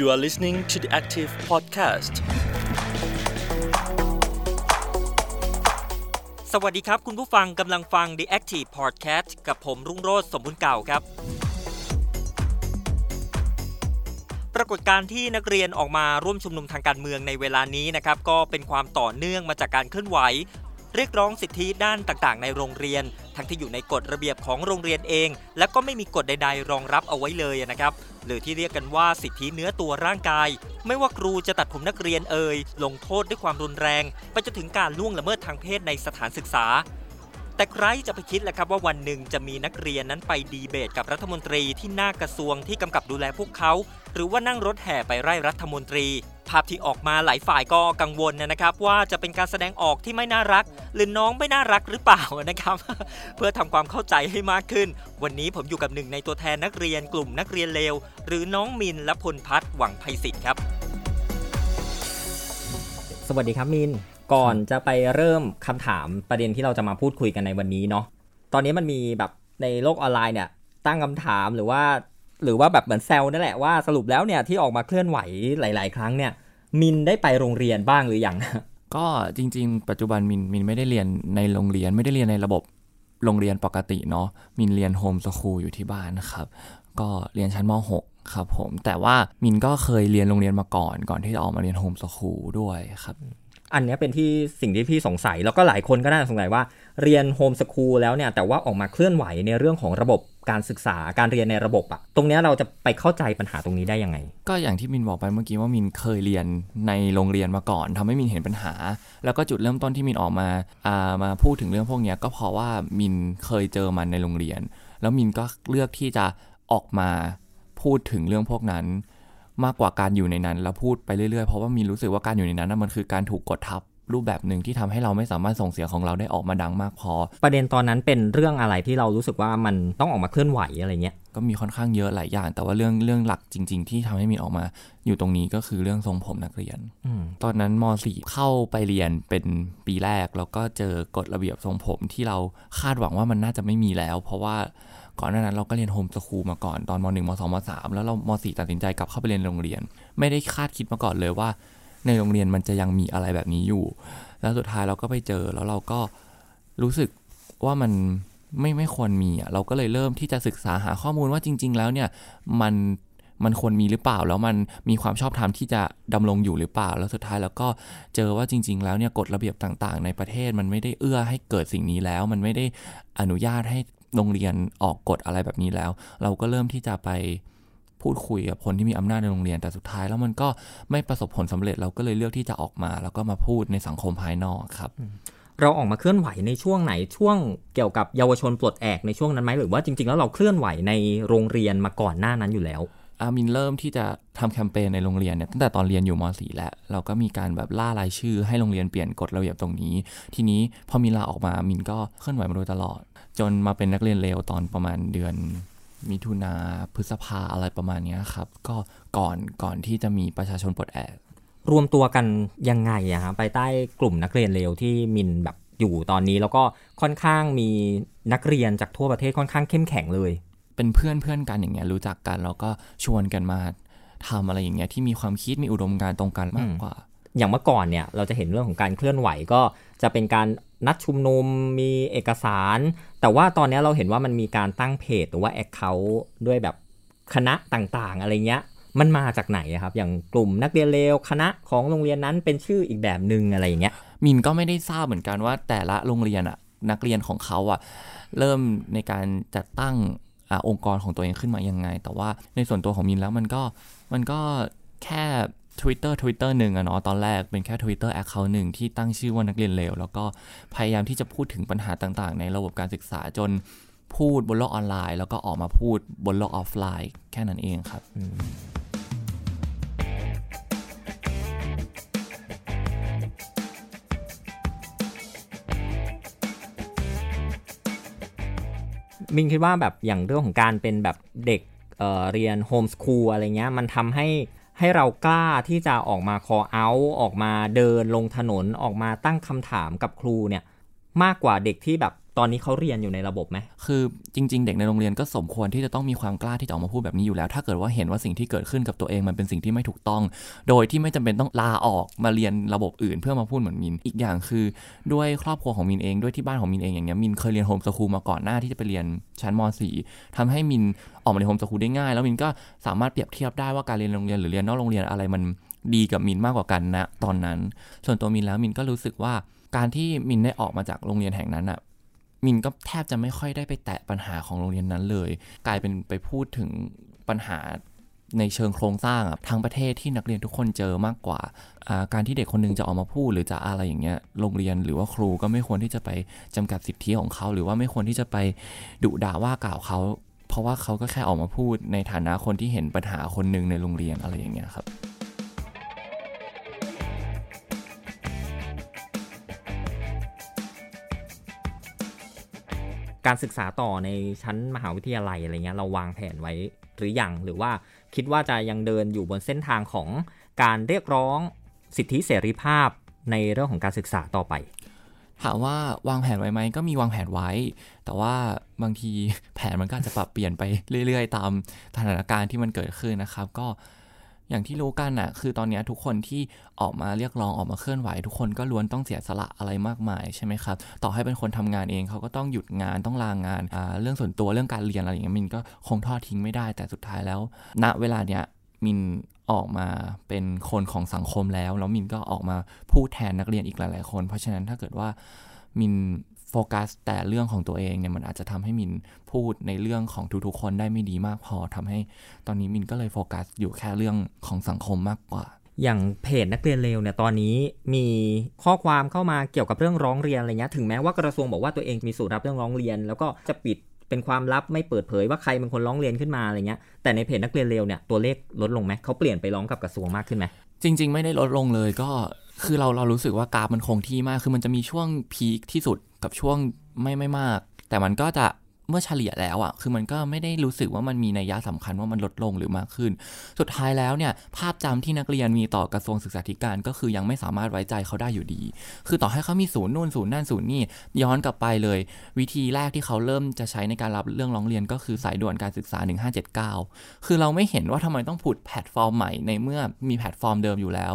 You are listening to the Active Podcast. สวัสดีครับ คุณผู้ฟังกำลังฟัง The Active Podcast กับผมรุ่งโรจน์สมบุญเก่าครับ ปรากฏการณ์ที่นักเรียนออกมาร่วมชุมนุมทางการเมืองในเวลานี้นะครับ ก็เป็นความต่อเนื่องมาจากการเคลื่อนไหว เรียกร้องสิทธิด้านต่างๆ ในโรงเรียน ทั้งที่อยู่ในกฎระเบียบของโรงเรียนเอง และก็ไม่มีกฎใด ๆ รองรับเอาไว้เลยนะครับหรือที่เรียกกันว่าสิทธิเนื้อตัวร่างกาย ไม่ว่าครูจะตัดผมนักเรียนเอ่ยลงโทษด้วยความรุนแรงไปจนถึงการล่วงละเมิดทางเพศในสถานศึกษาแต่ใครจะไปคิดแหละครับว่าวันหนึ่งจะมีนักเรียนนั้นไปดีเบตกับรัฐมนตรีที่หน้ากระทรวงที่กำกับดูแลพวกเขา หรือว่านั่งรถแห่ไปไล่รัฐมนตรี ภาพที่ออกมาหลายฝ่ายก็กังวลนะครับ ว่าจะเป็นการแสดงออกที่ไม่น่ารัก หรือน้องไม่น่ารักหรือเปล่านะครับ เพื่อทำความเข้าใจให้มากขึ้น วันนี้ผมอยู่กับหนึ่งในตัวแทนนักเรียนกลุ่มนักเรียนเลวหรือน้องมินและพลพัฒน์หวังไพศิษฐ์ครับ สวัสดีครับมินก่อนจะไปเริ่มคำถามประเด็นที่เราจะมาพูดคุยกันในวันนี้เนาะตอนนี้มันมีแบบในโลกออนไลน์เนี่ยตั้งคำถามหรือว่า หรือว่าแบบเหมือนแซวนั่นแหละว่าสรุปแล้วเนี่ยที่ออกมาเคลื่อนไหวหลาย ๆ ครั้งเนี่ยมินได้ไปโรงเรียนบ้างหรือยังก็จริง ๆ ปัจจุบันมินมินไม่ได้เรียนในโรงเรียนไม่ได้เรียนในระบบโรงเรียนปกติเนาะมินเรียนโฮมสคูลอยู่ที่บ้านนะครับ ก็เรียนชั้นม .6 ครับผมแต่ว่ามินก็เคยเรียนโรงเรียนมาก่อน ก่อนที่จะออกมาเรียนโฮมสคูลด้วยครับอันเนี้ยเป็นที่สิ่งที่พี่สงสัยแล้วก็หลายคนก็น่าสงสัยว่าเรียนโฮมสคูลแล้วเนี่ยแต่ว่าออกมาเคลื่อนไหวในเรื่องของระบบ การศึกษาการเรียนในระบบอะตรงนี้เราจะไปเข้าใจปัญหาตรงนี้ได้ยังไง ก็อย่างที่มินบอกไปเมื่อกี้ว่ามินเคยเรียนในโรงเรียนมาก่อนทำให้มินเห็นปัญหา แล้วก็จุดเริ่มต้นที่มินออกมาอ่ามาพูดถึงเรื่องพวกนี้ก็เพราะว่ามินเคยเจอมันในโรงเรียน แล้วมินก็เลือกที่จะออกมาพูดถึงเรื่องพวกนั้น มากกว่าการอยู่ในนั้นแล้วพูดไปเรื่อยๆเพราะว่ามินรู้สึกว่าการอยู่ในนั้นมันคือการถูกกดทับ รูปแบบหนึ่งที่ทำให้เราไม่สามารถส่งเสียงของเราได้ออกมาดังมากพอ ประเด็นตอนนั้นเป็นเรื่องอะไรที่เรารู้สึกว่ามันต้องออกมาเคลื่อนไหวอะไรเงี้ยก็มีค่อนข้างเยอะหลายอย่าง แต่ว่าเรื่องเรื่องหลักจริง ๆ ที่ทำให้มินออกมาอยู่ตรงนี้ก็คือเรื่องทรงผมนักเรียนอืมตอนนั้นม .4 เข้าไปเรียนเป็นปีแรก แล้วก็เจอกฎระเบียบทรงผมที่เราคาดหวังว่ามันน่าจะไม่มีแล้ว เพราะว่าก่อนหน้านั้นเราก็เรียนโฮมสคูลมาก่อนตอนม .1 ม .2 ม .3 แล้วเราม .4 ตัดสินใจกลับเข้าไปเรียนโรงเรียน ไม่ได้คาดคิดมาก่อนเลยว่า ในโรงเรียนมันจะยังมีอะไรแบบนี้อยู่ แล้วสุดท้ายเราก็ไปเจอแล้วเราก็รู้สึกว่ามันไม่ไม่ควรมีอะเราก็เลยเริ่มที่จะศึกษาหาข้อมูลว่าจริง ๆ แล้วเนี่ยมันมันควรมีหรือเปล่าแล้วมันมีความชอบธรรมที่จะดำรงอยู่หรือเปล่า แล้วสุดท้ายแล้วก็เจอว่าจริง ๆ แล้วเนี่ยกฎระเบียบต่าง ๆ ในประเทศมันไม่ได้เอื้อให้เกิดสิ่งนี้แล้ว มันไม่ได้อนุญาตให้โรงเรียนออกกฎอะไรแบบนี้แล้ว เราก็เริ่มที่จะไป พูดคุยกับคนที่มีอำนาจในโรงเรียน แต่สุดท้ายแล้วมันก็ไม่ประสบผลสำเร็จเราก็เลยเลือกที่จะออกมา แล้วก็มาพูดในสังคมภายนอกครับเราออกมาเคลื่อนไหวในช่วงไหนช่วงเกี่ยวกับเยาวชนปลดแอกในช่วงนั้นไหมหรือว่าจริงๆแล้วเราเคลื่อนไหวในโรงเรียนมาก่อนหน้านั้นอยู่แล้วอามินเริ่มที่จะทำแคมเปญในโรงเรียนเนี่ยตั้งแต่ตอนเรียนอยู่ม .4 แล้ว เราก็มีการแบบล่ารายชื่อให้โรงเรียนเปลี่ยนกฎระเบียบตรงนี้ ทีนี้พอมินลาออกมามินก็เคลื่อนไหวมาโดยตลอด จนมาเป็นนักเรียนเลวตอนประมาณเดือน มิถุนาพฤษภาอะไรประมาณเนี้ยครับ ก็ก่อนก่อนที่จะมีประชาชนปลดแอกรวมตัวกันยังไงอะฮะไปใต้กลุ่มนักเรียนเลวที่มินแบบอยู่ตอนนี้แล้วก็ค่อนข้างมีนักเรียนจากทั่วประเทศค่อนข้างเข้มแข็งเลย เป็นเพื่อนเพื่อนกันอย่างเงี้ยรู้จักกันแล้วก็ชวนกันมาทำอะไรอย่างเงี้ยที่มีความคิดมีอุดมการณ์ตรงกันมากกว่า อย่างเมื่อก่อนเนี่ยเราจะเห็นเรื่องของการเคลื่อนไหวก็จะเป็นการนัดชุมนุมมีเอกสาร แต่ว่าตอนนี้เราเห็นว่ามันมีการตั้งเพจหรือว่าแอคเคาท์ด้วยแบบคณะต่างๆ อะไรเงี้ยมันมาจากไหนครับ อย่างกลุ่มนักเรียนเลวคณะของโรงเรียนนั้นเป็นชื่ออีกแบบหนึ่งอะไรอย่างเงี้ยมินก็ไม่ได้ทราบเหมือนกันว่าแต่ละโรงเรียนอะนักเรียนของเขาอะเริ่มในการจัดตั้งอองค์กรของตัวเองขึ้นมายังไง แต่ว่าในส่วนตัวของมินแล้วมันก็มันก็แค่ Twitter Twitter หนึ่งอะเนาะตอนแรกเป็นแค่ Twitter Account หนึ่งที่ตั้งชื่อว่านักเรียนเลวแล้วก็พยายามที่จะพูดถึงปัญหาต่างๆ ในระบบการศึกษาจนพูดบนโลกออนไลน์ แล้วก็ออกมาพูดบนโลกออฟไลน์ แค่นั้นเองครับมินคิดว่าแบบอย่างเรื่องของการเป็นแบบเด็กเเรียนโฮมสคูลอะไรเงี้ยมันทำให้ ให้เรากล้าที่จะออกมาคอเอาออกมาเดินลงถนนออกมาตั้งคำถามกับครูเนี่ยมากกว่าเด็กที่แบบ ตอนนี้เขาเรียนอยู่ในระบบไหมคือจริง ๆ เด็กในโรงเรียนก็สมควรที่จะต้องมีความกล้าที่จะออกมาพูดแบบนี้อยู่แล้ว ถ้าเกิดว่าเห็นว่าสิ่งที่เกิดขึ้นกับตัวเองมันเป็นสิ่งที่ไม่ถูกต้อง โดยที่ไม่จำเป็นต้องลาออกมาเรียนระบบอื่นเพื่อมาพูดเหมือนมิน อีกอย่างคือ ด้วยครอบครัวของมินเองด้วยที่บ้านของมินเองอย่างเงี้ยมินเคยเรียนโฮมสคูลมาก่อนหน้าที่จะไปเรียนชั้นม .4 ทำให้มินออกมาเรียนโฮมสคูลได้ง่าย แล้วมินก็สามารถเปรียบเทียบได้ว่าการเรียนโรงเรียนหรือเรียนนอกโรงเรียนอะไรมันดีกับมินมากกว่ากันนะตอนนั้น ส่วนตัวมินแล้วมินก็รู้สึกว่าการที่มินได้ออกมาจากโรงเรียนแห่งนั้นอะ มินก็แทบจะไม่ค่อยได้ไปแตะปัญหาของโรงเรียนนั้นเลย กลายเป็นไปพูดถึงปัญหาในเชิงโครงสร้างอะทั้งประเทศที่นักเรียนทุกคนเจอมากกว่า การที่เด็กคนหนึงจะออกมาพูด หรือจะอะไรอย่างเงี้ยโรงเรียนหรือว่าครูก็ไม่ควรที่จะไปจำกัดสิทธิของเขา หรือว่าไม่ควรที่จะไปดุด่าว่ากล่าวเขา เพราะว่าเขาก็แค่ออกมาพูดในฐานะคนที่เห็นปัญหาคนหนึ่งในโรงเรียนอะไรอย่างเงี้ยครับ การศึกษาต่อในชั้นมหาวิทยาลัยอะไรเงี้ยเราวางแผนไว้หรือยังหรือว่าคิดว่าจะยังเดินอยู่บนเส้นทางของการเรียกร้องสิทธิเสรีภาพในเรื่องของการศึกษาต่อไปถามว่าวางแผนไว้ไหมก็มีวางแผนไว้ แต่ว่าบางทีแผนมันก็อาจจะปรับเปลี่ยนไปเรื่อย ๆ ตามสถานการณ์ที่มันเกิดขึ้นนะครับ ก็ อย่างที่รู้กันอะคือตอนนี้ทุกคนที่ออกมาเรียกร้องออกมาเคลื่อนไหว ทุกคนก็ล้วนต้องเสียสละอะไรมากมายใช่ไหมครับ ต่อให้เป็นคนทำงานเองเขาก็ต้องหยุดงานต้องลางงานอ่าเรื่องส่วนตัวเรื่องการเรียนอะไรอย่างเงี้ยมินก็คงทอดทิ้งไม่ได้ แต่สุดท้ายแล้ว ณเวลาเนี้ยมินออกมาเป็นคนของสังคมแล้ว แล้วมินก็ออกมาพูดแทนนักเรียนอีกหลาย ๆ คน เพราะฉะนั้นถ้าเกิดว่ามิน โฟกัสแต่เรื่องของตัวเองเนี่ยมันอาจจะทำให้มินพูดในเรื่องของทุกๆคนได้ไม่ดีมากพอทำให้ตอนนี้มินก็เลยโฟกัสอยู่แค่เรื่องของสังคมมากกว่า อย่างเพจนักเรียนเลวเนี่ยตอนนี้มีข้อความเข้ามาเกี่ยวกับเรื่องร้องเรียนอะไรเงี้ยถึงแม้ว่ากระทรวงบอกว่าตัวเองมีสูตรรับเรื่องร้องเรียน แล้วก็จะปิดเป็นความลับไม่เปิดเผยว่าใครเป็นคนร้องเรียนขึ้นมาอะไรเงี้ยแต่ในเพจนักเรียนเลวเนี่ยตัวเลขลดลงไหมเขาเปลี่ยนไปร้องกับกระทรวงมากขึ้นไหมจริง ๆ ไม่ได้ลดลงเลยก็ คือเราเรารู้สึกว่ากราฟมันคงที่มาก คือมันจะมีช่วงพีคที่สุดกับช่วงไม่ไม่มาก แต่มันก็จะเมื่อเฉลี่ยแล้วอะ่ะ คือมันก็ไม่ได้รู้สึกว่ามันมีนัยยะสำคัญว่ามันลดลงหรือมากขึ้น สุดท้ายแล้วเนี่ย ภาพจำที่นักเรียนมีต่อกระทรวงศึกษาธิการก็คือยังไม่สามารถไว้ใจเขาได้อยู่ดี คือต่อให้เขามีศูนย์นู่นศูนย์นั่นศูนย์นี่ย้อนกลับไปเลย วิธีแรกที่เขาเริ่มจะใช้ในการรับเรื่องร้องเรียนก็คือสายด่วนการศึกษา 1579 คือเราไม่เห็นว่าทำไมต้องผุดแพลตฟอร์มใหม่ในเมื่อมีแพลตฟอร์มเดิมอยู่แล้ว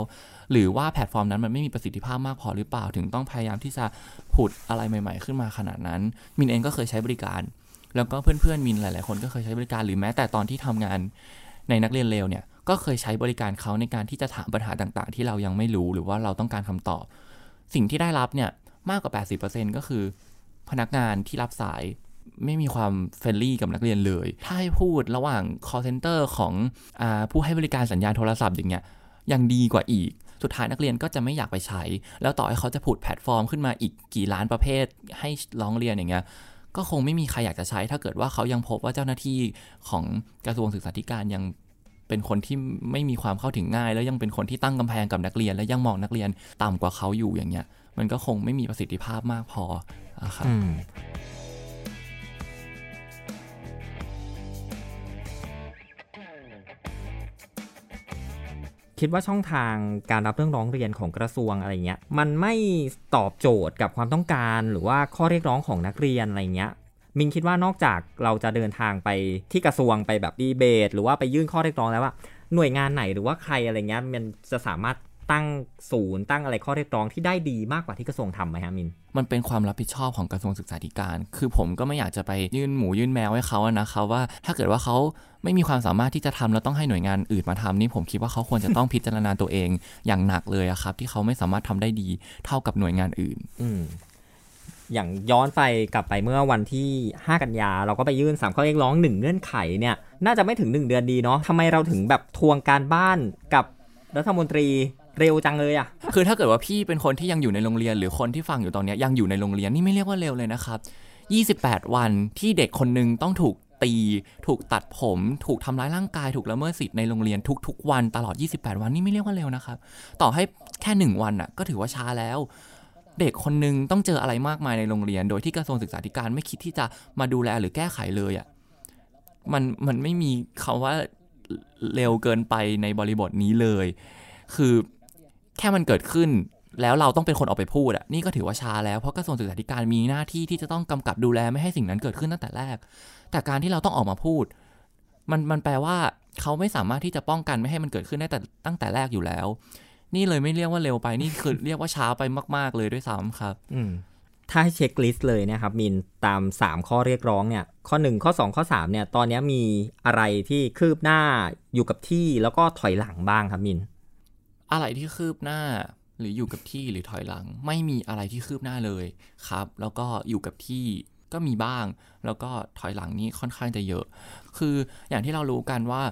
หรือว่าแพลตฟอร์มนั้นมันไม่มีประสิทธิภาพมากพอหรือเปล่าถึงต้องพยายามที่จะผุดอะไรใหม่ ๆ ขึ้นมาขนาดนั้น มินเองก็เคยใช้บริการ แล้วก็เพื่อนๆมินหลาย ๆ คนก็เคยใช้บริการหรือแม้แต่ตอนที่ทำงานในนักเรียนเลวเนี่ยก็เคยใช้บริการเขาในการที่จะถามปัญหาต่าง ๆ ที่เรายังไม่รู้หรือว่าเราต้องการคำตอบ สิ่งที่ได้รับเนี่ยมากกว่า 80%ก็คือ พนักงานที่รับสายไม่มีความ friendly กับนักเรียนเลย ถ้าให้พูดระหว่าง call center ของอผู้ให้บริการสัญญาณโทรศัพท์อย่างเงี้ยยังดีกว่าอีก สุดท้ายนักเรียนก็จะไม่อยากไปใช้ แล้วต่อให้เขาจะผุดแพลตฟอร์มขึ้นมาอีกกี่ล้านประเภท ให้ร้องเรียนอย่างเงี้ยก็คงไม่มีใครอยากจะใช้ ถ้าเกิดว่าเขายังพบว่าเจ้าหน้าที่ของกระทรวงศึกษาธิการยังเป็นคนที่ไม่มีความเข้าถึงง่าย แล้วยังเป็นคนที่ตั้งกำแพงกับนักเรียน และยังมองนักเรียนต่ำกว่าเขาอยู่อย่างเงี้ย มันก็คงไม่มีประสิทธิภาพมากพออะครับ คิดว่าช่องทางการรับเรื่องร้องเรียนของกระทรวงอะไรเงี้ยมันไม่ตอบโจทย์กับความต้องการ หรือว่าข้อเรียกร้องของนักเรียนอะไรเงี้ยมินคิดว่านอกจากเราจะเดินทางไปที่กระทรวงไปแบบดีเบต หรือว่าไปยื่นข้อเรียกร้องแล้วว่าหน่วยงานไหนหรือว่าใครอะไรเงี้ยมันจะสามารถ ตั้งศูนย์ตั้งอะไรข้อเรียกร้องที่ได้ดีมากกว่าที่กระทรวงทำไหมฮะมิน มันเป็นความรับผิดชอบของกระทรวงศึกษาธิการ คือผมก็ไม่อยากจะไปยื่นหมูยื่นแมวให้เขาอะนะครับว่าถ้าเกิดว่าเขาไม่มีความสามารถที่จะทำแล้วต้องให้หน่วยงานอื่นมาทำนี่ผมคิดว่าเขาควรจะต้องพิจารณาตัวเองอย่างหนักเลยอะครับ ที่เขาไม่สามารถทำได้ดีเท่ากับหน่วยงานอื่น อือย่างย้อนไปกลับไปเมื่อวันที่ 5 กันยา เราก็ไปยื่นสามข้อเรียกร้องหนึ่งเงื่อนไขเนี่ยน่าจะไม่ถึง 1 เดือนดีเนาะทำไมเราถึงแบบทวงการบ้านกับรัฐมนตรี เร็วจังเลยอะคือถ้าเกิดว่าพี่เป็นคนที่ยังอยู่ในโรงเรียน หรือคนที่ฟังอยู่ตอนนี้ยังอยู่ในโรงเรียนนี่ไม่เรียกว่าเร็วเลยนะครับ 28 วันที่เด็กคนหนึ่งต้องถูกตี ถูกตัดผม ถูกทำร้ายร่างกาย ถูกละเมิดสิทธิ์ในโรงเรียนทุก ๆ วันตลอด 28 วันนี่ไม่เรียกว่าเร็วนะครับ ต่อให้แค่ 1 วันน่ะก็ถือว่าช้าแล้ว เด็กคนหนึงต้องเจออะไรมากมายในโรงเรียน โดยที่กระทรวงศึกษาธิการไม่คิดที่จะมาดูแลหรือแก้ไขเลยอะ มันมันไม่มีคำว่าเร็วเกินไปในบริบทนี้เลย คือ แค่มันเกิดขึ้นแล้วเราต้องเป็นคนออกไปพูดอะนี่ก็ถือว่าช้าแล้วเพราะกระทรวงศึกษาธิการมีหน้าที่ที่จะต้องกำกับดูแลไม่ให้สิ่งนั้นเกิดขึ้นตั้งแต่แรก แต่การที่เราต้องออกมาพูด มันมันแปลว่าเขาไม่สามารถที่จะป้องกันไม่ให้มันเกิดขึ้นได้แต่ตั้งแต่แรกอยู่แล้ว นี่เลยไม่เรียกว่าเร็วไปนี่คือเรียกว่าช้าไปมาก ๆ เลยด้วยซ้ำครับ อืถ้าให้เช็คลิสต์เลยเนะครับมินตาม 3 ข้อเรียกร้องเนี่ยข้อ 1 ข้อ 2 ข้อ 3เนี่ยตอนนี้มีอะไรที่คืบหน้าอยู่กับที่แล้วก็ถอยหลังบ้างครับมิน อะไรที่คืบหน้าหรืออยู่กับที่หรือถอยหลัง ไม่มีอะไรที่คืบหน้าเลยครับ แล้วก็อยู่กับที่ก็มีบ้าง แล้วก็ถอยหลังนี้ค่อนข้างจะเยอะ คืออย่างที่เรารู้กันว่า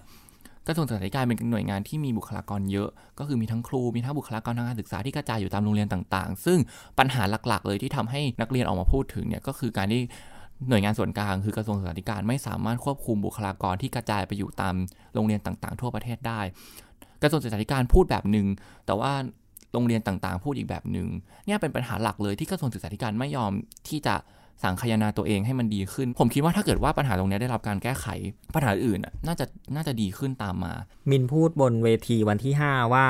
กระทรวงศึกษาธิการเป็นหน่วยงานที่มีบุคลากรเยอะ ก็คือมีทั้งครู มีทั้งบุคลากรทางการศึกษาที่กระจายอยู่ตามโรงเรียนต่างๆ ซึ่งปัญหาหลักๆ เลยที่ทำให้นักเรียนออกมาพูดถึงเนี่ยก็คือการที่หน่วยงานส่วนกลางคือกระทรวงศึกษาธิการไม่สามารถควบคุมบุคลากรที่กระจายไปอยู่ตามโรงเรียนต่างๆ ทั่วประเทศได้ กระทรวงศึกษาธิการพูดแบบหนึ่งแต่ว่าโรงเรียนต่างๆ พูดอีกแบบหนึ่งเนี่ยเป็นปัญหาหลักเลยที่กระทรวงศึกษาธิการไม่ยอมที่จะสังคายนาตัวเองให้มันดีขึ้น ผมคิดว่าถ้าเกิดว่าปัญหาตรงนี้ได้รับการแก้ไข ปัญหาอื่นน่ะน่าจะน่าจะดีขึ้นตามมา มินพูดบนเวทีวันที่ 5 ว่า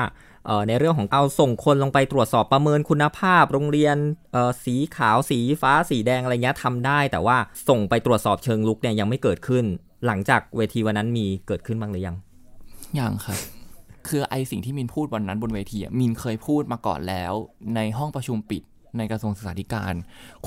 เอ่อในเรื่องของเอาส่งคนลงไปตรวจสอบประเมินคุณภาพ โรงเรียนเอ่อสีขาวสีฟ้าสีแดงอะไรเงี้ยทำได้ แต่ว่าส่งไปตรวจสอบเชิงลุกเนี่ยยังไม่เกิดขึ้น หลังจากเวทีวันนั้นมีเกิดขึ้นบ้างหรือยังยังครับ คือไอสิ่งที่มินพูดวันนั้นบนเวทีอะมินเคยพูดมาก่อนแล้ว ในห้องประชุมปิดในกระทรวงศึกษาธิการ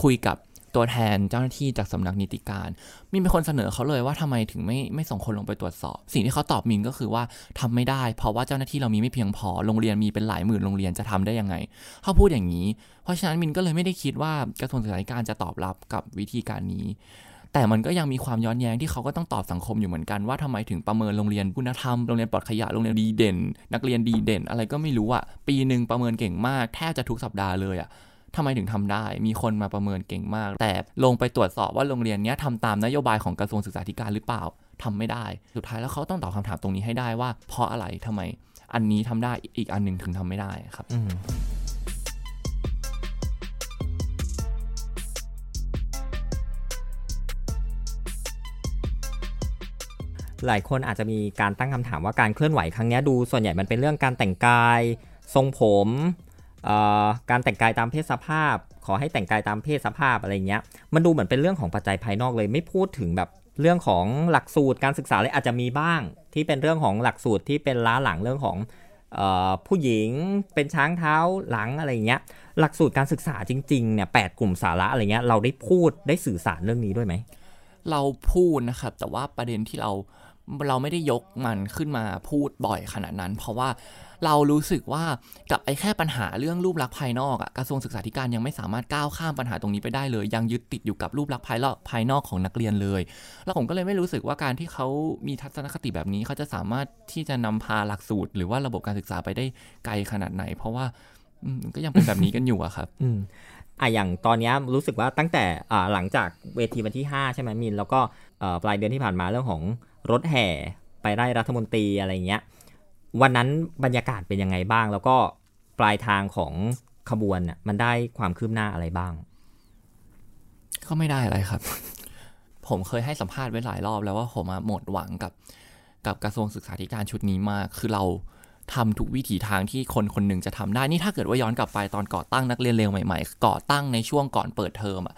คุยกับตัวแทนเจ้าหน้าที่จากสำนักนิติการ มินเป็นคนเสนอเขาเลยว่าทำไมถึงไม่ไม่ส่งคนลงไปตรวจสอบ สิ่งที่เขาตอบมินก็คือว่าทำไม่ได้ เพราะว่าเจ้าหน้าที่เรามีไม่เพียงพอโรงเรียนมีเป็นหลายหมื่นโรงเรียนจะทำได้ยังไงเขาพูดอย่างนี้ เพราะฉะนั้นมินก็เลยไม่ได้คิดว่ากระทรวงศึกษาธิการจะตอบรับกับวิธีการนี้ แต่มันก็ยังมีความย้อนแย้งที่เขาก็ต้องตอบสังคมอยู่เหมือนกันว่าทำไมถึงประเมินโรงเรียนคุณธรรม โรงเรียนปลอดขยะ โรงเรียนดีเด่น นักเรียนดีเด่น อะไรก็ไม่รู้อะปีหนึ่งประเมินเก่งมาก แทบจะทุกสัปดาห์เลยอะทำไมถึงทำได้ มีคนมาประเมินเก่งมาก แต่ลงไปตรวจสอบว่าโรงเรียนนี้ทำตามนโยบายของกระทรวงศึกษาธิการหรือเปล่าทำไม่ได้ สุดท้ายแล้วเขาต้องตอบคำถามตรงนี้ให้ได้ว่า เพราะอะไรทำไม อันนี้ทำได้ อีกอันหนึ่งถึงทำไม่ได้ครับ หลายคนอาจจะมีการตั้งคำถามว่าการเคลื่อนไหวครั้งนี้ดูส่วนใหญ่มันเป็นเรื่องการแต่งกาย ทรงผมการแต่งกายตามเพศสภาพ ขอให้แต่งกายตามเพศสภาพอะไรเงี้ย มันดูเหมือนเป็นเรื่องของปัจจัยภายนอกเลยไม่พูดถึงแบบเรื่องของหลักสูตรการศึกษาเลยอาจจะมีบ้าง ที่เป็นเรื่องของหลักสูตรที่เป็นล้าหลังเรื่องของออผู้หญิงเป็นช้างเท้าหลังอะไรเงี้ย หลักสูตรการศึกษาจริงๆเนี่ยแปดกลุ่มสาระอะไรเงี้ยเราได้พูดได้สื่อสารเรื่องนี้ด้วยไหมเราพูดนะครับแต่ว่าประเด็นที่เรา เราไม่ได้ยกมันขึ้นมาพูดบ่อยขนาดนั้น เพราะว่าเรารู้สึกว่ากับไอ้แค่ปัญหาเรื่องรูปลักษณ์ภายนอกอะกระทรวงศึกษาธิการยังไม่สามารถก้าวข้ามปัญหาตรงนี้ไปได้เลย ยังยึดติดอยู่กับรูปลักษณ์ภายนอกภายนอกของนักเรียนเลย แล้วผมก็เลยไม่รู้สึกว่าการที่เขามีทัศนคติแบบนี้เขาจะสามารถที่จะนำพาหลักสูตร หรือว่าระบบการศึกษาไปได้ไกลขนาดไหน เพราะว่าก็ยังเป็นแบบนี้กันอยู่อะครับอืมอะอย่างตอนเนี้ยรู้สึกว่าตั้งแต่หลังจากเวทีวันที่ 5 ใช่ไหมมิน แล้วก็ปลายเดือนที่ผ่านมาเรื่องของ รถแห่ไปไล่รัฐมนตรีอะไรเงี้ยวันนั้นบรรยากาศเป็นยังไงบ้าง แล้วก็ปลายทางของขบวนน่ะมันได้ความคืบหน้าอะไรบ้าง ก็ไม่ได้อะไรครับ ผมเคยให้สัมภาษณ์ไว้หลายรอบแล้วว่าผมหมดหวังกับ กับกระทรวงศึกษาธิการชุดนี้มาก คือเราทำทุกวิถีทางที่คนคนหนึ่งจะทำได้ นี่ถ้าเกิดว่าย้อนกลับไปตอนก่อตั้งนักเรียนเลวใหม่ ๆ ก่อตั้งในช่วงก่อนเปิดเทอมอะ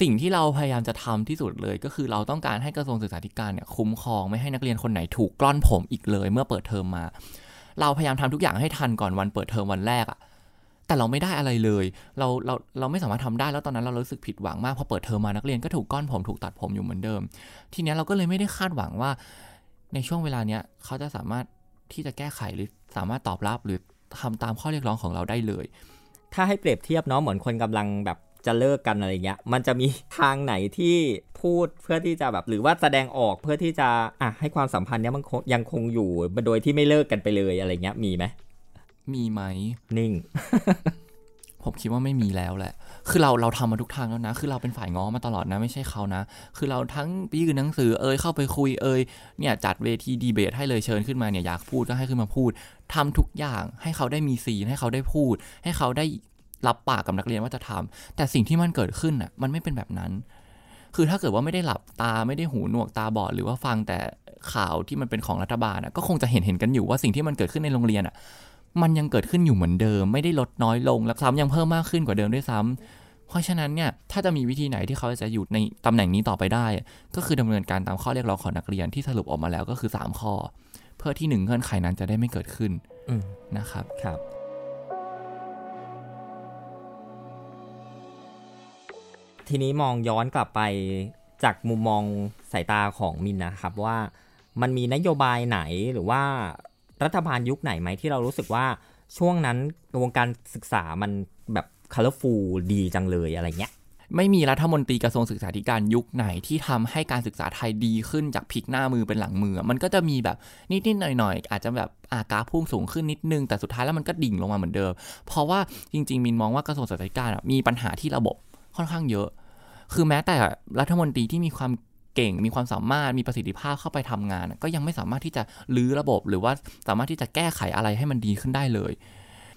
สิ่งที่เราพยายามจะทำที่สุดเลย ก็คือเราต้องการให้กระทรวงศึกษาธิการเนี่ยคุ้มครองไม่ให้นักเรียนคนไหนถูกกล้อนผมอีกเลย เมื่อเปิดเทอมมา เราพยายามทำทุกอย่างให้ทันก่อนวันเปิดเทอมวันแรกอะแต่เราไม่ได้อะไรเลย เราเราเราไม่สามารถทำได้แล้วตอนนั้นเรารู้สึกผิดหวังมากพอเปิดเทอมมานักเรียนก็ถูกก้อนผมถูกตัดผมอยู่เหมือนเดิม ทีนี้เราก็เลยไม่ได้คาดหวังว่า ในช่วงเวลาเนี้ยเขาจะสามารถที่จะแก้ไขหรือสามารถตอบรับหรือทำตามข้อเรียกร้องของเราได้เลย ถ้าให้เปรียบเทียบเนาะเหมือนคนกำลังแบบ จะเลิกกันอะไรเงี้ย มันจะมีทางไหนที่พูดเพื่อที่จะแบบหรือว่าแสดงออกเพื่อที่จะอะให้ความสัมพันธ์เนี้ยมันคงยังคงอยู่โดยที่ไม่เลิกกันไปเลยอะไรเงี้ยมีไหมมีไหมนิ่ง ผมคิดว่าไม่มีแล้วแหละ คือเราเราทำมาทุกทางแล้วนะ คือเราเป็นฝ่ายง้อมาตลอดนะ ไม่ใช่เขานะ คือเราทั้งยื่นหนังสือเอยเข้าไปคุยเอยเนี่ยจัดเวทีดีเบตให้เลยเชิญขึ้นมาเนี่ยอยากพูดก็ให้ขึ้นมาพูดทำทุกอย่างให้เขาได้มีซีนให้เขาได้พูด ให้เขาได้ รับปากกับนักเรียนว่าจะทำแต่สิ่งที่มันเกิดขึ้นอะมันไม่เป็นแบบนั้น คือถ้าเกิดว่าไม่ได้หลับตาไม่ได้หูหนวกตาบอดหรือว่าฟังแต่ข่าวที่มันเป็นของรัฐบาลอะก็คงจะเห็นเห็นกันอยู่ว่าสิ่งที่มันเกิดขึ้นในโรงเรียนอะมันยังเกิดขึ้นอยู่เหมือนเดิม ไม่ได้ลดน้อยลงและซ้ำยังเพิ่มมากขึ้นกว่าเดิมด้วยซ้ำเพราะฉะนั้นเนี่ยถ้าจะมีวิธีไหนที่เขาจะอยู่ในตำแหน่งนี้ต่อไปได้ ก็คือดำเนินการตามข้อเรียกร้องของนักเรียนที่สรุปออกมาแล้วก็คือ 3 ข้อ เพื่อที่หนึ่งเงื่อนไขนั้นจะได้ไม่เกิดขึ้นอืมนะครับครับ ทีนี้มองย้อนกลับไปจากมุมมองสายตาของมินนะครับว่ามันมีนโยบายไหนหรือว่ารัฐบาลยุคไหนไหมที่เรารู้สึกว่าช่วงนั้นวงการศึกษามันแบบ colorful ดีจังเลยอะไรเงี้ยไม่มีรัฐมนตรีกระทรวงศึกษาธิการยุคไหนที่ทำให้การศึกษาไทยดีขึ้นจากพลิกหน้ามือเป็นหลังมือ มันก็จะมีแบบนิดๆหน่อยๆ อาจจะแบบอากาพุ่งสูงขึ้นนิดนึง แต่สุดท้ายแล้วมันก็ดิ่งลงมาเหมือนเดิม เพราะว่าจริงๆ มินมองว่ากระทรวงศึกษาธิการมีปัญหาที่ระบบ ค่อนข้างเยอะ คือแม้แต่รัฐมนตรีที่มีความเก่ง มีความสามารถมีประสิทธิภาพเข้าไปทำงาน ก็ยังไม่สามารถที่จะลื้อระบบ หรือว่าสามารถที่จะแก้ไขอะไรให้มันดีขึ้นได้เลย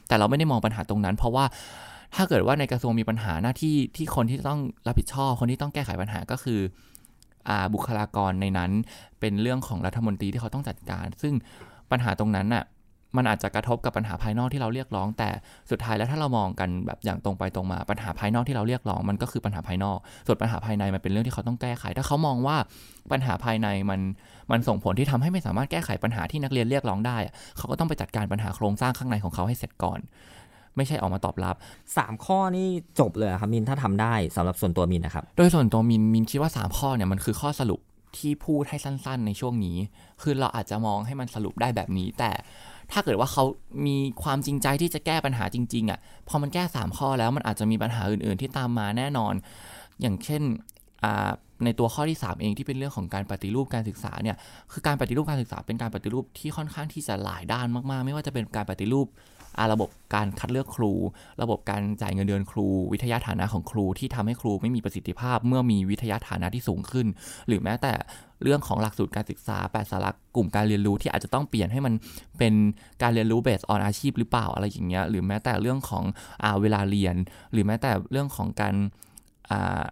แต่เราไม่ได้มองปัญหาตรงนั้น เพราะว่าถ้าเกิดว่าในกระทรวงมีปัญหาหน้าที่ที่คนที่ต้องรับผิดชอบ คนที่ต้องแก้ไขปัญหาก็คืออบุคลากรในนั้นเป็นเรื่องของรัฐมนตรีที่เขาต้องจัดการ ซึ่งปัญหาตรงนั้นน่ะ มันอาจจะกระทบกับปัญหาภายนอกที่เราเรียกร้อง แต่สุดท้ายแล้วถ้าเรามองกันแบบอย่างตรงไปตรงมาปัญหาภายนอกที่เราเรียกร้องมันก็คือปัญหาภายนอก ส่วนปัญหาภายในมันเป็นเรื่องที่เขาต้องแก้ไข ถ้าเขามองว่าปัญหาภายในมันมันส่งผลที่ทำให้ไม่สามารถแก้ไขปัญหาที่นักเรียนเรียกร้องได้อะเขาก็ต้องไปจัดการปัญหาโครงสร้างข้างในของเขาให้เสร็จก่อน ไม่ใช่ออกมาตอบรับสามข้อนี่จบเลยเหรอครับมินถ้าทำได้สำหรับส่วนตัวมินนะครับโดยส่วนตัวมินมินคิดว่า 3 ข้อเนี่ยมันคือข้อสรุปที่พูดให้สั้น ๆ ในช่วงนี้ คือเราอาจจะมองให้มันสรุปได้แบบนี้แต่ ถ้าเกิดว่าเขามีความจริงใจที่จะแก้ปัญหาจริงๆอะ่ะพอมันแก้ 3 ข้อแล้วมันอาจจะมีปัญหาอื่นๆ ที่ตามมาแน่นอน อย่างเช่นอ่าในตัวข้อที่ 3 เองที่เป็นเรื่องของการปฏิรูปการศึกษาเนี่ยคือการปฏิรูปการศึกษาเป็นการปฏิรูปที่ค่อนข้างที่จะหลายด้านมากๆ ไม่ว่าจะเป็นการปฏิรูป ระบบการคัดเลือกครู ระบบการจ่ายเงินเดือนครู วิทยาฐานะของครูที่ทำให้ครูไม่มีประสิทธิภาพ เมื่อมีวิทยาฐานะที่สูงขึ้น หรือแม้แต่เรื่องของหลักสูตรการศึกษาแปดสาระกลุ่มการเรียนรู้ที่อาจจะต้องเปลี่ยนให้มันเป็นการเรียนรู้เบสออนอาชีพหรือเปล่าอะไรอย่างเงี้ยหรือแม้แต่เรื่องของอาเวลาเรียน หรือแม้แต่เรื่องของการอ่า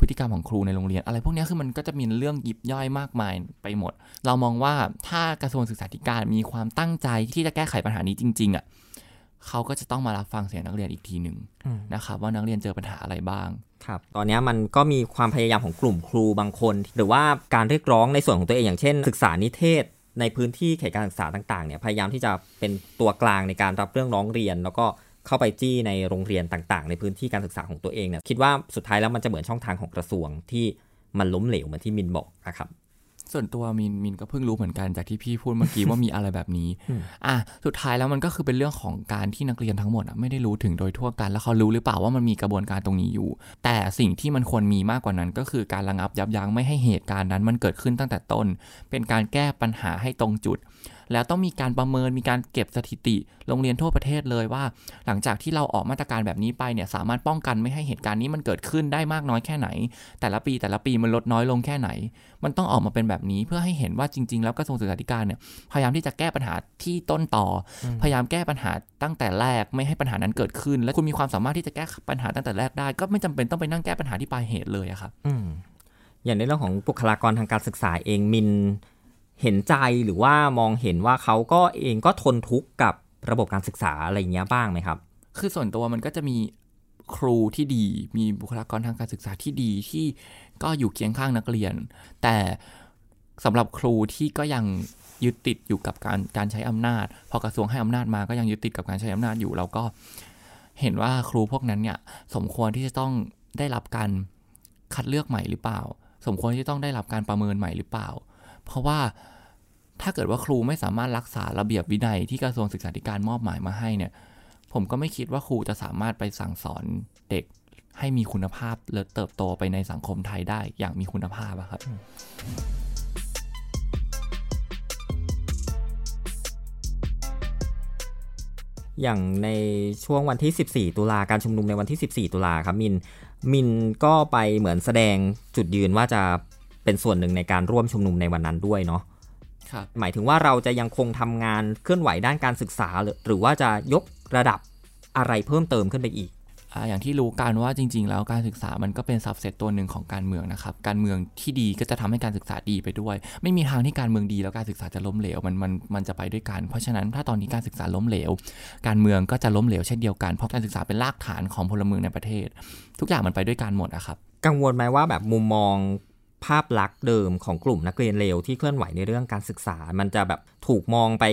พฤติกรรมของครูในโรงเรียน อะไรพวกเนี้ยคือมันก็จะมีเรื่องยิบย่อยมากมายไปหมด เรามองว่าถ้ากระทรวงศึกษาธิการมีความตั้งใจที่จะแก้ไขปัญหานี้จริง ๆอะเขาก็จะต้องมารับฟังเสียงนักเรียนอีกทีหนึ่งอืมนะครับว่านักเรียนเจอปัญหาอะไรบ้างครับตอนนี้มันก็มีความพยายามของกลุ่มครูบางคน หรือว่าการเรียกร้องในส่วนของตัวเองอย่างเช่น ศึกษานิเทศในพื้นที่เขตการศึกษาต่างๆเนี่ยพยายามที่จะเป็นตัวกลางในการรับเรื่องร้องเรียน แล้วก็ เข้าไปจี้ในโรงเรียนต่างๆ ในพื้นที่การศึกษาของตัวเองเนี่ยคิดว่าสุดท้ายแล้วมันจะเหมือนช่องทางของกระทรวงที่มันล้มเหลวเหมือนที่มินบอกนะครับส่วนตัวมินมินก็เพิ่งรู้เหมือนกันจากที่พี่พูดเมื่อกี้ว่ามีอะไรแบบนี้อืมอะสุดท้ายแล้วมันก็คือเป็นเรื่องของการที่นักเรียนทั้งหมดอะไม่ได้รู้ถึงโดยทั่วกัน แล้วเขารู้หรือเปล่าว่ามันมีกระบวนการตรงนี้อยู่ แต่สิ่งที่มันควรมีมากกว่านั้นก็คือการระงับยับยั้งไม่ให้เหตุการณ์นั้น มันเกิดขึ้นตั้งแต่ต้น เป็นการแก้ปัญหาให้ตรงจุด แล้วต้องมีการประเมินมีการเก็บสถิติ โรงเรียนทั่วประเทศเลยว่า หลังจากที่เราออกมาตรการแบบนี้ไปเนี่ยสามารถป้องกันไม่ให้เหตุการณ์นี้มันเกิดขึ้นได้มากน้อยแค่ไหน แต่ละปีแต่ละปีมันลดน้อยลงแค่ไหน มันต้องออกมาเป็นแบบนี้เพื่อให้เห็นว่าจริง ๆ แล้วกระทรวงศึกษาธิการเนี่ยพยายามที่จะแก้ปัญหาที่ต้นต่ออพยายามแก้ปัญหาตั้งแต่แรกไม่ให้ปัญหานั้นเกิดขึ้น และคุณมีความสามารถที่จะแก้ปัญหาตั้งแต่แรกได้ ก็ไม่จำเป็นต้องไปนั่งแก้ปัญหาที่ปลายเหตุเลยอะครับอืมอย่างในเรื่องของบุคลากรทางการศึกษาเองมิน เห็นใจหรือว่ามองเห็นว่าเขาก็เองก็ทนทุกข์กับระบบการศึกษาอะไรอย่างเงี้ยบ้างไหมครับ คือส่วนตัวมันก็จะมีครูที่ดี มีบุคลากรทางการศึกษาที่ดีที่ก็อยู่เคียงข้างนักเรียน แต่สำหรับครูที่ก็ยังยึดติดอยู่กับการการใช้อำนาจ พอกระทรวงให้อำนาจมาก็ยังยึดติดกับการใช้อำนาจอยู่เราก็เห็นว่าครูพวกนั้นเนี่ยสมควรที่จะต้องได้รับการคัดเลือกใหม่หรือเปล่า สมควรที่จะต้องได้รับการประเมินใหม่หรือเปล่า เพราะว่า ถ้าเกิดว่าครูไม่สามารถรักษาระเบียบวินัยที่กระทรวงศึกษาธิการมอบหมายมาให้เนี่ย ผมก็ไม่คิดว่าครูจะสามารถไปสั่งสอนเด็กให้มีคุณภาพและเติบโตไปในสังคมไทยได้อย่างมีคุณภาพอะครับอย่างในช่วงวันที่ 14 ตุลาการชุมนุมในวันที่ 14 ตุลาครับมินมินก็ไปเหมือนแสดงจุดยืนว่าจะเป็นส่วนหนึ่งในการร่วมชุมนุมในวันนั้นด้วยเนาะ หมายถึงว่าเราจะยังคงทำงานเคลื่อนไหวด้านการศึกษาหรือหรือว่าจะยกระดับอะไรเพิ่มเติมขึ้นไปอีกอ่าอย่างที่รู้กันว่าจริง ๆ แล้วการศึกษามันก็เป็นสับเซตตัวหนึ่งของการเมืองนะครับ การเมืองที่ดีก็จะทำให้การศึกษาดีไปด้วย ไม่มีทางที่การเมืองดีแล้วการศึกษาจะล้มเหลวมันมันมันจะไปด้วยกัน เพราะฉะนั้นถ้าตอนนี้การศึกษาล้มเหลว การเมืองก็จะล้มเหลวเช่นเดียวกัน เพราะการศึกษาเป็นรากฐานของพลเมืองในประเทศ ทุกอย่างมันไปด้วยกันหมดอะครับ กังวลไหมว่าแบบมุมมอง ภาพลักษณ์เดิมของกลุ่มนักเรียนเลวที่เคลื่อนไหวในเรื่องการศึกษา มันจะแบบถูกมองไป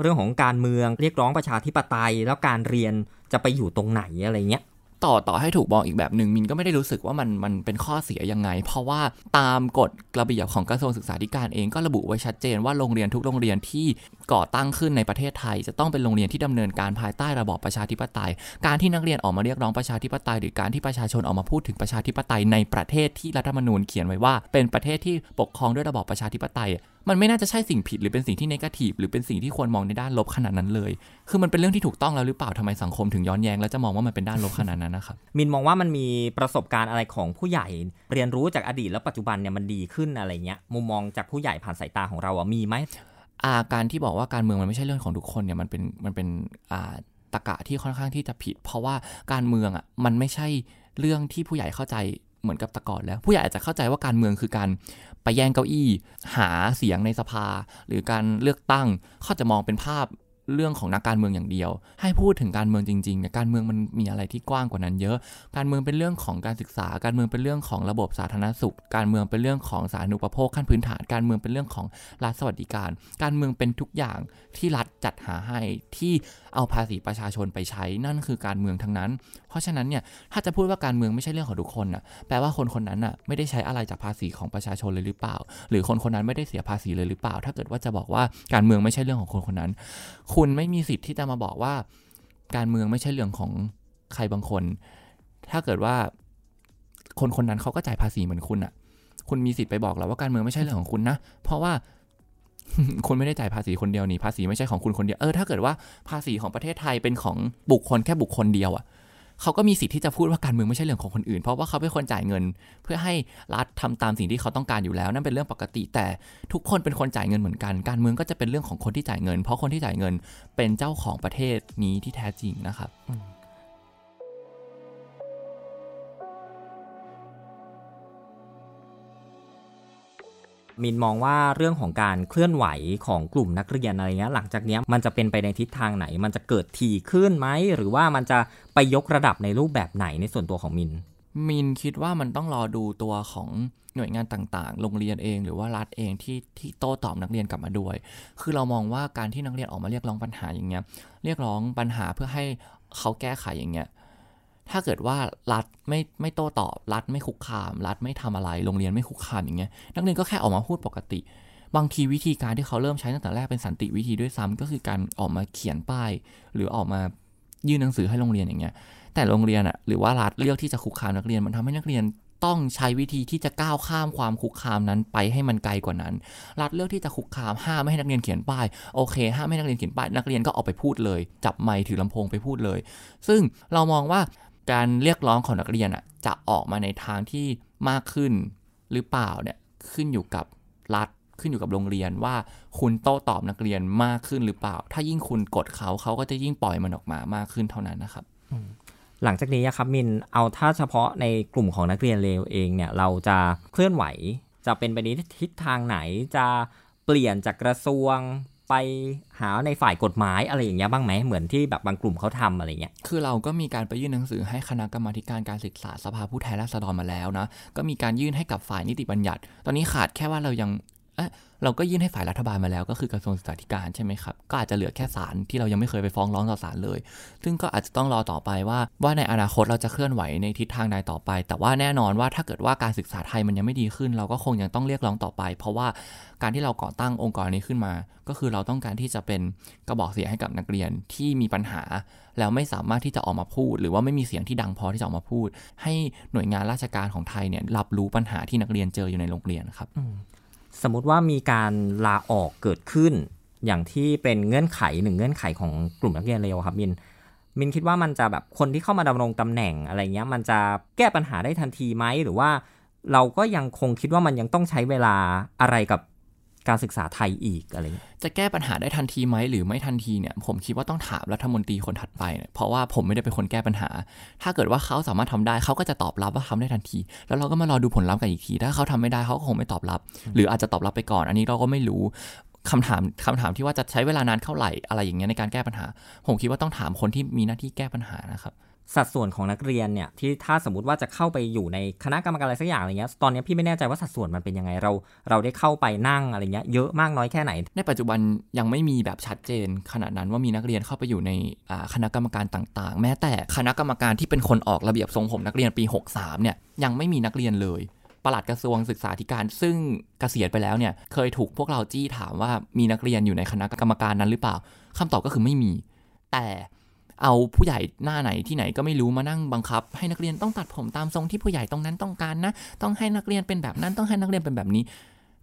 เรื่องของการเมืองเรียกร้องประชาธิปไตย แล้วการเรียนจะไปอยู่ตรงไหนอะไรเงี้ย ต่อต่อให้ถูกมองอีกแบบหนึ่งมินก็ไม่ได้รู้สึกว่ามันมันเป็นข้อเสียยังไง เพราะว่าตามกฎระเบียบของกระทรวงศึกษาธิการเองก็ระบุไว้ชัดเจนว่าโรงเรียนทุกโรงเรียนที่ก่อตั้งขึ้นในประเทศไทย จะต้องเป็นโรงเรียนที่ดำเนินการภายใต้ระบอบประชาธิปไตย การที่นักเรียนออกมาเรียกร้องประชาธิปไตย หรือการที่ประชาชนออกมาพูดถึงประชาธิปไตยในประเทศที่รัฐธรรมนูญเขียนไว้ว่า เป็นประเทศที่ปกครองด้วยระบอบประชาธิปไตย มันไม่น่าจะใช่สิ่งผิดหรือเป็นสิ่งที่นกาทีฟหรือเป็นสิ่งที่ควรมองในด้านลบขนาดนั้นเลย คือมันเป็นเรื่องที่ถูกต้องแล้วหรือเปล่าทำไมสังคมถึงย้อนแย้งแล้วจะมองว่ามันเป็นด้านลบขนาดนั้นนะครับมินมองว่ามันมีประสบการณ์อะไรของผู้ใหญ่ เรียนรู้จากอดีตและปัจจุบันเนี่ยมันดีขึ้นอะไรเงี้ยมุมมองจากผู้ใหญ่ผ่านสายตาของเราอะมีไหมอาการที่บอกว่าการเมืองมันไม่ใช่เรื่องของทุกคนเนี่ยมันเป็นมันเป็นอ่าตะกะที่ค่อนข้างที่จะผิด เพราะว่าการเมืองอะมันไม่ใช่เรื่องที่ผู้ใหญ่เข้าใจเหมือนกับแตะก่อนแล้ว ผู้ใหญ่อาจจะเข้าใจว่าการเมืองคือการไปแย่งเก้าอี้ หาเสียงในสภา หรือการเลือกตั้งเขาจะมองเป็นภาพ เรื่องของนักการเมืองอย่างเดียว ให้พูดถึงการเมืองจริงๆเนี่ยการเมืองมันมีอะไรที่กว้างกว่านั้นเยอะ การเมืองเป็นเรื่องของการศึกษา การเมืองเป็นเรื่องของระบบสาธารณสุข การเมืองเป็นเรื่องของสาธารณูปโภคขั้นพื้นฐาน การเมืองเป็นเรื่องของรัฐสวัสดิการ การเมืองเป็นทุกอย่างที่รัฐจัดหาให้ที่เอาภาษีประชาชนไปใช้นั่นคือการเมืองทั้งนั้น เพราะฉะนั้นเนี่ยถ้าจะพูดว่าการเมืองไม่ใช่เรื่องของทุกคนน่ะแปลว่าคนคนนั้นน่ะไม่ได้ใช้อะไรจากภาษีของประชาชนเลยหรือเปล่า หรือคนคนนั้นไม่ได้เสียภาษีเลยหรือเปล่า ถ้าเกิดว่าจะบอกว่าการเมืองไม่ใช่เรื่องของคนคนนั้นคุณไม่มีสิทธิ์ที่จะมาบอกว่า การเมืองไม่ใช่เรื่องของใครบางคน ถ้าเกิดว่า คนคนนั้นเขาก็จ่ายภาษีเหมือนคุณอะคุณมีสิทธิ์ไปบอกแล้วว่าการเมืองไม่ใช่เรื่องของคุณนะ เพราะว่าคุณไม่ได้จ่ายภาษีคนเดียวนี่ภาษีไม่ใช่ของคุณคนเดียวเออถ้าเกิดว่าภาษีของประเทศไทยเป็นของบุคคลแค่บุคคลเดียวอะ เขาก็มีสิทธิ์ที่จะพูดว่าการเมืองไม่ใช่เรื่องของคนอื่น เพราะว่าเขาเป็นคนจ่ายเงิน เพื่อให้รัฐทำตามสิ่งที่เขาต้องการอยู่แล้วนั่นเป็นเรื่องปกติ แต่ทุกคนเป็นคนจ่ายเงินเหมือนกัน การเมืองก็จะเป็นเรื่องของคนที่จ่ายเงิน เพราะคนที่จ่ายเงินเป็นเจ้าของประเทศนี้ที่แท้จริงนะครับ มินมองว่าเรื่องของการเคลื่อนไหวของกลุ่มนักเรียนอะไรเงี้ยหลังจากเนี้ยมันจะเป็นไปในทิศทางไหน มันจะเกิดทีขึ้นไหมหรือว่ามันจะไปยกระดับในรูปแบบไหนในส่วนตัวของมิน มินคิดว่ามันต้องรอดูตัวของหน่วยงานต่างๆ โรงเรียนเอง หรือว่ารัฐเองที่ที่โต้ตอบนักเรียนกลับมาด้วย คือเรามองว่าการที่นักเรียนออกมาเรียกร้องปัญหาอย่างเงี้ย เรียกร้องปัญหาเพื่อให้เขาแก้ไขอย่างเงี้ย ถ้าเกิดว่ารัฐไม่ไม่โต้ตอบ รัฐไม่คุกคาม รัฐไม่ทำอะไร โรงเรียนไม่คุกคามอย่างเงี้ย นักเรียนก็แค่ออกมาพูดปกติ บางทีวิธีการที่เขาเริ่มใช้ตั้งแต่แรกเป็นสันติวิธีด้วยซ้ำก็คือการออกมาเขียนป้าย หรือออกมายื่นหนังสือให้โรงเรียนอย่างเงี้ย แต่โรงเรียนอะหรือว่ารัฐเลือกที่จะคุกคามนักเรียน มันทำให้นักเรียนต้องใช้วิธีที่จะก้าวข้ามความคุกคามนั้นไปให้มันไกลกว่านั้น รัฐเลือกที่จะคุกคามห้ามไม่ให้นักเรียนเขียนป้าย โอเค ห้ามไม่ให้นักเรียนเขียนป้าย นักเรียนก็ออกไปพูดเลย จับไมค์ถือลำโพงไปพูดเลย ซึ่งเรามองว่า การเรียกร้องของนักเรียนอะจะออกมาในทางที่มากขึ้นหรือเปล่าเนี่ยขึ้นอยู่กับรัฐขึ้นอยู่กับโรงเรียนว่าคุณโต้ตอบนักเรียนมากขึ้นหรือเปล่า ถ้ายิ่งคุณกดเขาเขาก็จะยิ่งปล่อยมันออกมามากขึ้นเท่านั้นนะครับหลังจากนี้ครับมินเอาถ้าเฉพาะในกลุ่มของนักเรียนเลวเองเนี่ยเราจะเคลื่อนไหว จะเป็นไปในทิศทางไหนจะเปลี่ยนจากกระทรวง ไปหาในฝ่ายกฎหมายอะไรอย่างเงี้ยบ้างไหมเหมือนที่แบบบางกลุ่มเขาทำอะไรเงี้ยคือเราก็มีการไปยื่นหนังสือให้คณะกรรมาการการศึกษาสภาผู้แทนราษฎรมาแล้วนะก็มีการยื่นให้กับฝ่ายนิติบัญญัติ ตอนนี้ขาดแค่ว่าเรายัง เราก็ยื่นให้ฝ่ายรัฐบาลมาแล้วก็คือกระทรวงศึกษาธิการใช่ไหมครับ ก็อาจจะเหลือแค่ศาลที่เรายังไม่เคยไปฟ้องร้องต่อศาลเลย ซึ่งก็อาจจะต้องรอต่อไปว่าว่าในอนาคตเราจะเคลื่อนไหวในทิศทางใดต่อไป แต่ว่าแน่นอนว่าถ้าเกิดว่าการศึกษาไทยมันยังไม่ดีขึ้น เราก็คงยังต้องเรียกร้องต่อไป เพราะว่าการที่เราก่อตั้งองค์กรนี้ขึ้นมา ก็คือเราต้องการที่จะเป็นกระบอกเสียงให้กับนักเรียนที่มีปัญหา แล้วไม่สามารถที่จะออกมาพูด หรือว่าไม่มีเสียงที่ดังพอที่จะออกมาพูด ให้หน่วยงานราชการของไทยเนี่ยรับรู้ปัญหาที่นักเรียนเจออยู่ในโรงเรียนครับ สมมติว่ามีการลาออกเกิดขึ้น อย่างที่เป็นเงื่อนไขหนึ่งเงื่อนไขของกลุ่มนักเรียนเลวครับมินมินคิดว่ามันจะแบบคนที่เข้ามาดำรงตำแหน่งอะไรเงี้ยมันจะแก้ปัญหาได้ทันทีไหมหรือว่า เราก็ยังคงคิดว่ามันยังต้องใช้เวลาอะไรกับ การศึกษาไทยอีกอะไรจะแก้ปัญหาได้ทันทีไหมหรือไม่ทันทีเนี่ยผมคิดว่าต้องถามรัฐมนตรีคนถัดไปเนี่ยเพราะว่าผมไม่ได้เป็นคนแก้ปัญหา ถ้าเกิดว่าเขาสามารถทำได้เขาก็จะตอบรับว่าทำได้ทันที แล้วเราก็มารอดูผลลัพธ์กันอีกที ถ้าเขาทำไม่ได้เขาก็คงไม่ตอบรับ หรืออาจจะตอบรับไปก่อน อันนี้เราก็ไม่รู้คำถามคำถามที่ว่าจะใช้เวลานานเท่าไหร่อะไรอย่างเงี้ยในการแก้ปัญหา ผมคิดว่าต้องถามคนที่มีหน้าที่แก้ปัญหานะครับ สัดส่วนของนักเรียนเนี่ยที่ถ้าสมมติว่าจะเข้าไปอยู่ในคณะกรรมการอะไรสักอย่างอะไรเงี้ยตอนนี้พี่ไม่แน่ใจว่าสัดส่วนมันเป็นยังไงเรา เราได้เข้าไปนั่งอะไรเงี้ยเยอะมากน้อยแค่ไหน ในปัจจุบันยังไม่มีแบบชัดเจน ขนาดนั้นว่ามีนักเรียนเข้าไปอยู่ในคณะกรรมการต่างๆ แม้แต่คณะกรรมการที่เป็นคนออกระเบียบทรงผมนักเรียนปี 63เนี่ยยังไม่มีนักเรียนเลยปลัดกระทรวงศึกษาธิการซึ่งเกษียณไปแล้วเนี่ยเคยถูกพวกเราจี้ถามว่ามีนักเรียนอยู่ในคณะกรรมการนั้นหรือเปล่าคำตอบก็คือไม่มี แต่ เอาผู้ใหญ่หน้าไหนที่ไหนก็ไม่รู้มานั่งบังคับ ให้นักเรียนต้องตัดผมตามทรงที่ผู้ใหญ่ตรงนั้นต้องการนะ ต้องให้นักเรียนเป็นแบบนั้นต้องให้นักเรียนเป็นแบบนี้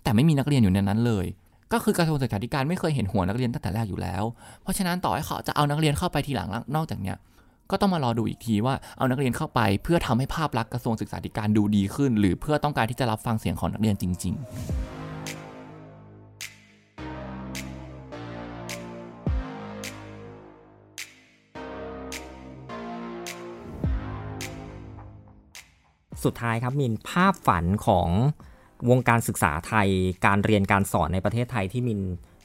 แต่ไม่มีนักเรียนอยู่ในนั้นเลย ก็คือกระทรวงศึกษาธิการไม่เคยเห็นหัวนักเรียนตั้งแต่แรกอยู่แล้ว เพราะฉะนั้นต่อให้เขาจะเอานักเรียนเข้าไปทีหลังนอกจากเนี้ยก็ต้องมารอดูอีกทีว่าเอานักเรียนเข้าไป เพื่อทำให้ภาพลักษณ์กระทรวงศึกษาธิการดูดีขึ้น หรือเพื่อต้องการที่จะรับฟังเสียงของนักเรียนจริง ๆ สุดท้ายครับมินภาพฝันของวงการศึกษาไทย การเรียนการสอนในประเทศไทยที่มิน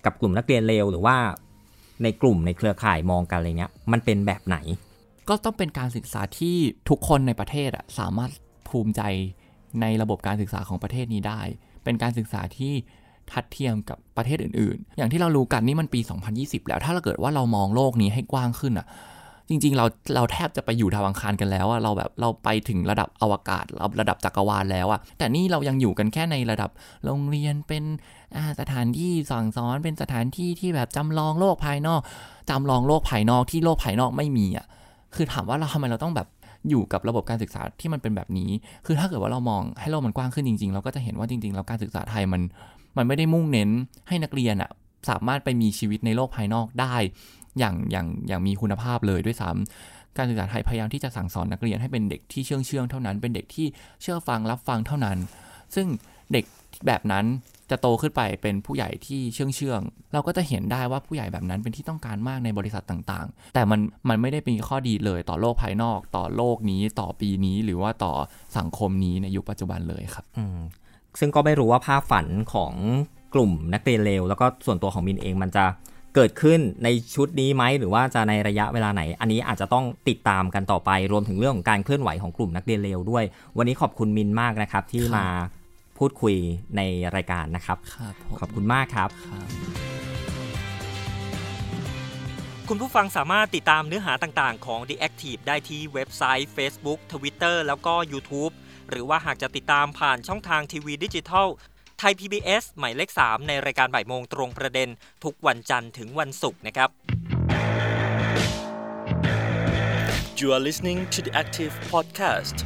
กับกลุ่มนักเรียนเลวหรือว่าในกลุ่มในเครือข่ายมองกันอะไรเงี้ยมันเป็นแบบไหน ก็ต้องเป็นการศึกษาที่ทุกคนในประเทศอะสามารถภูมิใจในระบบการศึกษาของประเทศนี้ได้ เป็นการศึกษาที่ทัดเทียมกับประเทศอื่น ๆ อย่างที่เรารู้กันนี่มันปี 2020 แล้วถ้าเราเกิดว่าเรามองโลกนี้ให้กว้างขึ้นอะ จริง ๆ เราเราแทบจะไปอยู่ดาวอังคารกันแล้วอะเราแบบเราไปถึงระดับอวกาศระดับจักรวาลแล้วอะแต่นี่เรายังอยู่กันแค่ในระดับโรงเรียนเป็นสถานที่สั่งสอนเป็นสถานที่ที่แบบจำลองโลกภายนอกจำลองโลกภายนอกที่โลกภายนอกไม่มีอะคือถามว่าเราทำไมเราต้องแบบอยู่กับระบบการศึกษาที่มันเป็นแบบนี้ คือถ้าเกิดว่าเรามองให้โลกมันกว้างขึ้นจริงๆ เราก็จะเห็นว่าจริงๆ แล้วการศึกษาไทยมัน มันไม่ได้มุ่งเน้นให้นักเรียนอะสามารถไปมีชีวิตในโลกภายนอกได้ อย่างอย่างอย่างมีคุณภาพเลยด้วยซ้ำการศึกษาไทยพยายามที่จะสั่งสอนนักเรียนให้เป็นเด็กที่เชื่องเชื่องเท่านั้น เป็นเด็กที่เชื่อฟังรับฟังเท่านั้น ซึ่งเด็กแบบนั้นจะโตขึ้นไปเป็นผู้ใหญ่ที่เชื่องเชื่อง เราก็จะเห็นได้ว่าผู้ใหญ่แบบนั้นเป็นที่ต้องการมากในบริษัทต่างๆ แต่มันมันไม่ได้เป็นข้อดีเลยต่อโลกภายนอก ต่อโลกนี้ ต่อปีนี้ หรือว่าต่อสังคมนี้ในยุคปัจจุบันเลยครับ อืม ซึ่งก็ไม่รู้ว่าภาพฝันของกลุ่มนักเรียนเลวแล้วก็ส่วนตัวของมินเองมันจะ เกิดขึ้นในชุดนี้ไหมหรือว่าจะในระยะเวลาไหน อันนี้อาจจะต้องติดตามกันต่อไป รวมถึงเรื่องของการเคลื่อนไหวของกลุ่มนักเรียนเลวด้วย วันนี้ขอบคุณมินมากนะครับ ที่มาพูดคุยในรายการนะครับครับผมขอบคุณมากครับครับคุณผู้ฟังสามารถติดตามเนื้อหาต่างๆ ของ The Active ได้ที่เว็บไซต์ Facebook Twitter แล้วก็ YouTube หรือว่าหากจะติดตามผ่านช่องทางทีวีดิจิทัล ไทย PBS หมายเลข 3 ในรายการบ่ายโมงตรงประเด็น ทุกวันจันทร์ถึงวันศุกร์นะครับ You are listening to the Active Podcast.